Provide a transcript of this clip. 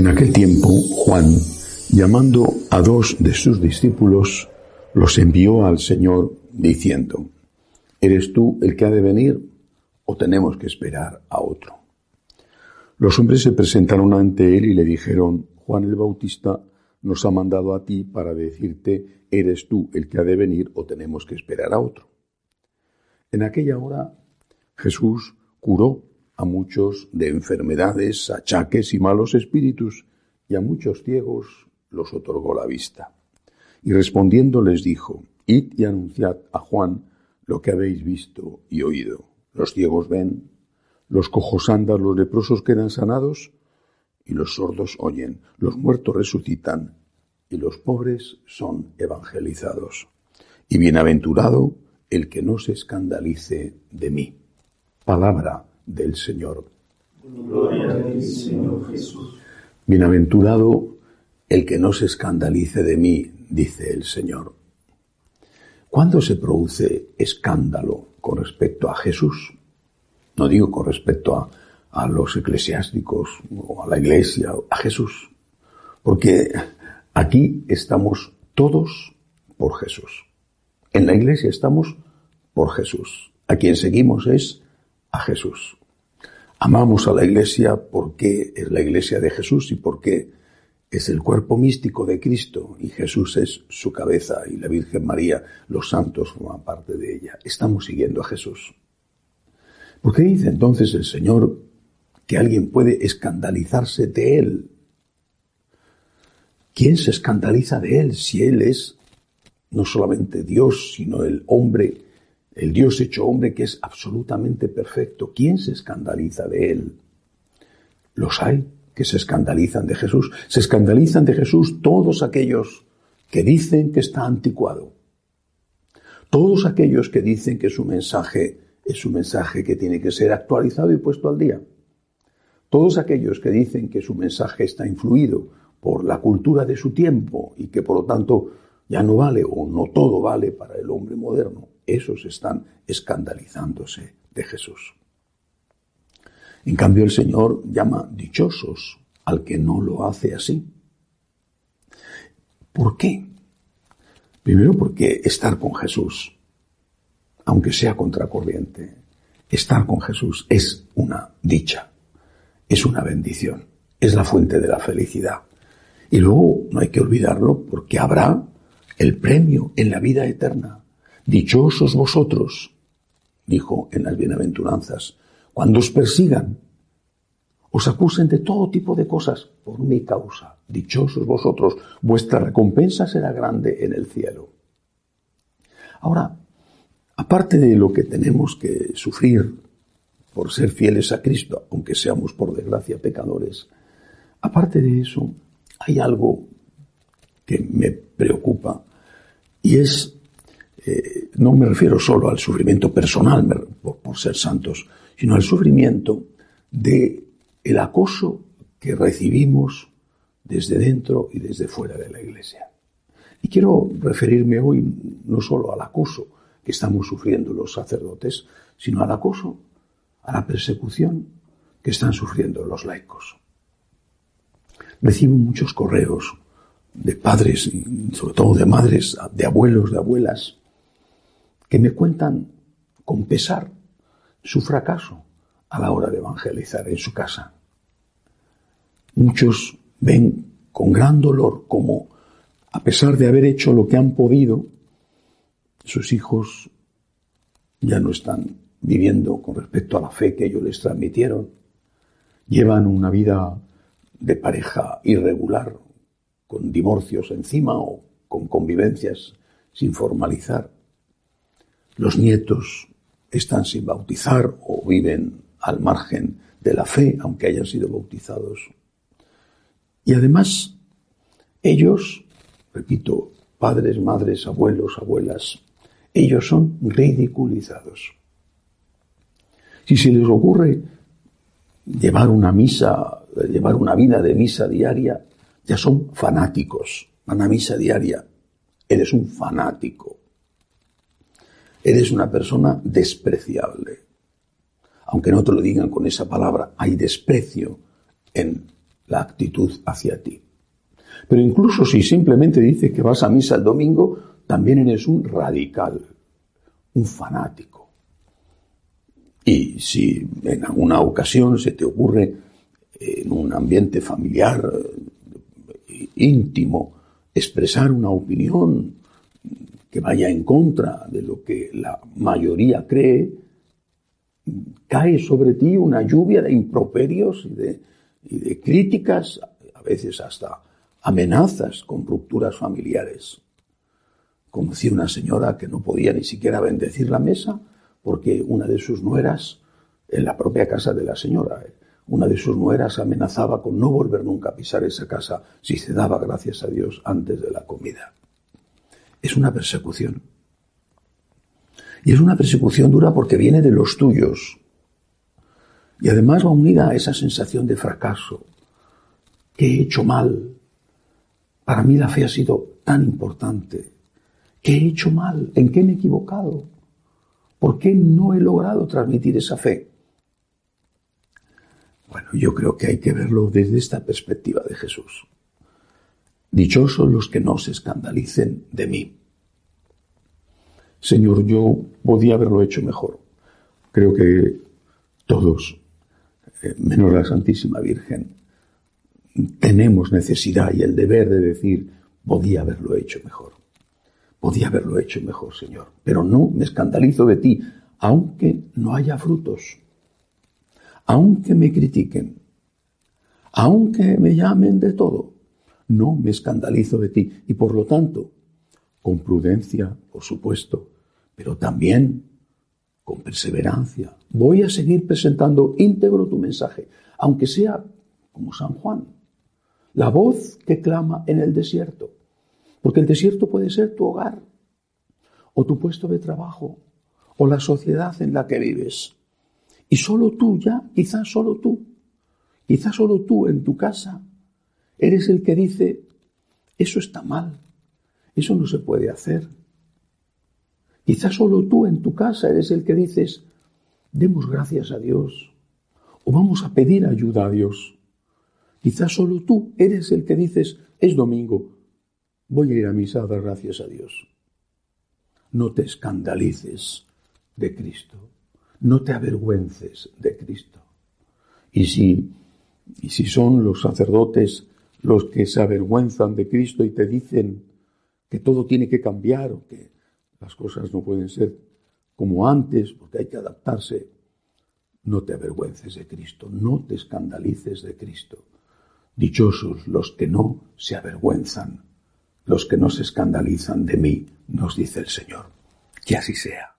En aquel tiempo, Juan, llamando a dos de sus discípulos, los envió al Señor diciendo, ¿eres tú el que ha de venir o tenemos que esperar a otro? Los hombres se presentaron ante él y le dijeron, Juan el Bautista nos ha mandado a ti para decirte, ¿eres tú el que ha de venir o tenemos que esperar a otro? En aquella hora Jesús curó a muchos de enfermedades, achaques y malos espíritus, y a muchos ciegos los otorgó la vista. Y respondiendo les dijo, Id y anunciad a Juan lo que habéis visto y oído. Los ciegos ven, los cojos andan, los leprosos quedan sanados, y los sordos oyen, los muertos resucitan, y los pobres son evangelizados. Y bienaventurado el que no se escandalice de mí. Palabra del Señor. Gloria a ti, Señor Jesús. Bienaventurado el que no se escandalice de mí, dice el Señor. ¿Cuándo se produce escándalo con respecto a Jesús? No digo con respecto a, a los eclesiásticos o a la iglesia, a Jesús. Porque aquí estamos todos por Jesús. En la iglesia estamos por Jesús. A quien seguimos es a Jesús. Amamos a la iglesia porque es la iglesia de Jesús y porque es el cuerpo místico de Cristo y Jesús es su cabeza y la Virgen María, los santos forman parte de ella. Estamos siguiendo a Jesús. ¿Por qué dice entonces el Señor que alguien puede escandalizarse de Él? ¿Quién se escandaliza de Él si Él es no solamente Dios, sino el hombre el Dios hecho hombre que es absolutamente perfecto, ¿quién se escandaliza de él? Los hay que se escandalizan de Jesús. Se escandalizan de Jesús todos aquellos que dicen que está anticuado. Todos aquellos que dicen que su mensaje es un mensaje que tiene que ser actualizado y puesto al día. Todos aquellos que dicen que su mensaje está influido por la cultura de su tiempo y que por lo tanto ya no vale o no todo vale para el hombre moderno esos están escandalizándose de Jesús. En cambio, el Señor llama dichosos al que no lo hace así. ¿Por qué? Primero porque estar con Jesús, aunque sea contracorriente, estar con Jesús es una dicha, es una bendición, es la fuente de la felicidad. Y luego no hay que olvidarlo porque habrá el premio en la vida eterna. Dichosos vosotros, dijo en las bienaventuranzas, cuando os persigan, os acusen de todo tipo de cosas por mi causa. Dichosos vosotros, vuestra recompensa será grande en el cielo. Ahora, aparte de lo que tenemos que sufrir por ser fieles a Cristo, aunque seamos por desgracia pecadores, aparte de eso, hay algo que me preocupa y es eh, no me refiero solo al sufrimiento personal por, ser santos, sino al sufrimiento de el acoso que recibimos desde dentro y desde fuera de la iglesia. Y quiero referirme hoy no solo al acoso que estamos sufriendo los sacerdotes, sino al acoso, a la persecución que están sufriendo los laicos. Recibo muchos correos de padres, sobre todo de madres, de abuelos, de abuelas, que me cuentan con pesar su fracaso a la hora de evangelizar en su casa. Muchos ven con gran dolor como, a pesar de haber hecho lo que han podido, sus hijos ya no están viviendo con respecto a la fe que ellos les transmitieron. Llevan una vida de pareja irregular, con divorcios encima o con convivencias sin formalizar. Los nietos están sin bautizar o viven al margen de la fe, aunque hayan sido bautizados. Y además, ellos, repito, padres, madres, abuelos, abuelas, ellos son ridiculizados. Si se les ocurre llevar una misa, llevar una vida de misa diaria, ya son fanáticos. Van a misa diaria. Eres un fanático eres una persona despreciable. Aunque no te lo digan con esa palabra, hay desprecio en la actitud hacia ti. Pero incluso si simplemente dices que vas a misa el domingo, también eres un radical, un fanático. Y si en alguna ocasión se te ocurre en un ambiente familiar íntimo expresar una opinión que vaya en contra de lo que la mayoría cree, cae sobre ti una lluvia de improperios y de, críticas, a veces hasta amenazas con rupturas familiares. Conocí una señora que no podía ni siquiera bendecir la mesa porque una de sus nueras, en la propia casa de la señora, eh, una de sus nueras amenazaba con no volver nunca a pisar esa casa si se daba gracias a Dios antes de la comida. Es una persecución. Y es una persecución dura porque viene de los tuyos. Y además va unida a esa sensación de fracaso, que he hecho mal. Para mí la fe ha sido tan importante. ¿Qué he hecho mal? ¿En qué me he equivocado? ¿Por qué no he logrado transmitir esa fe? Bueno, yo creo que hay que verlo desde esta perspectiva de Jesús. Dichosos los que no se escandalicen de mí. Señor, yo podía haberlo hecho mejor. Creo que todos, eh, menos la Santísima Virgen, tenemos necesidad y el deber de decir, podía haberlo hecho mejor. Podía haberlo hecho mejor, Señor. Pero no me escandalizo de ti, aunque no haya frutos aunque me critiquen, aunque me llamen de todo, no me escandalizo de ti. Y por lo tanto, con prudencia, por supuesto, pero también con perseverancia, voy a seguir presentando íntegro tu mensaje, aunque sea como San Juan, la voz que clama en el desierto. Porque el desierto puede ser tu hogar, o tu puesto de trabajo, o la sociedad en la que vives. Y solo tú ya, quizás solo tú, quizás solo tú en tu casa, eres el que dice, eso está mal, eso no se puede hacer. Quizás solo tú en tu casa eres el que dices, demos gracias a Dios o vamos a pedir ayuda a Dios. Quizás solo tú eres el que dices, es domingo, voy a ir a misa a dar gracias a Dios. No te escandalices de Cristo no te avergüences de Cristo. Y si, y si son los sacerdotes los que se avergüenzan de Cristo y te dicen que todo tiene que cambiar o que las cosas no pueden ser como antes porque hay que adaptarse, no te avergüences de Cristo, no te escandalices de Cristo. Dichosos los que no se avergüenzan, los que no se escandalizan de mí, nos dice el Señor. Que así sea.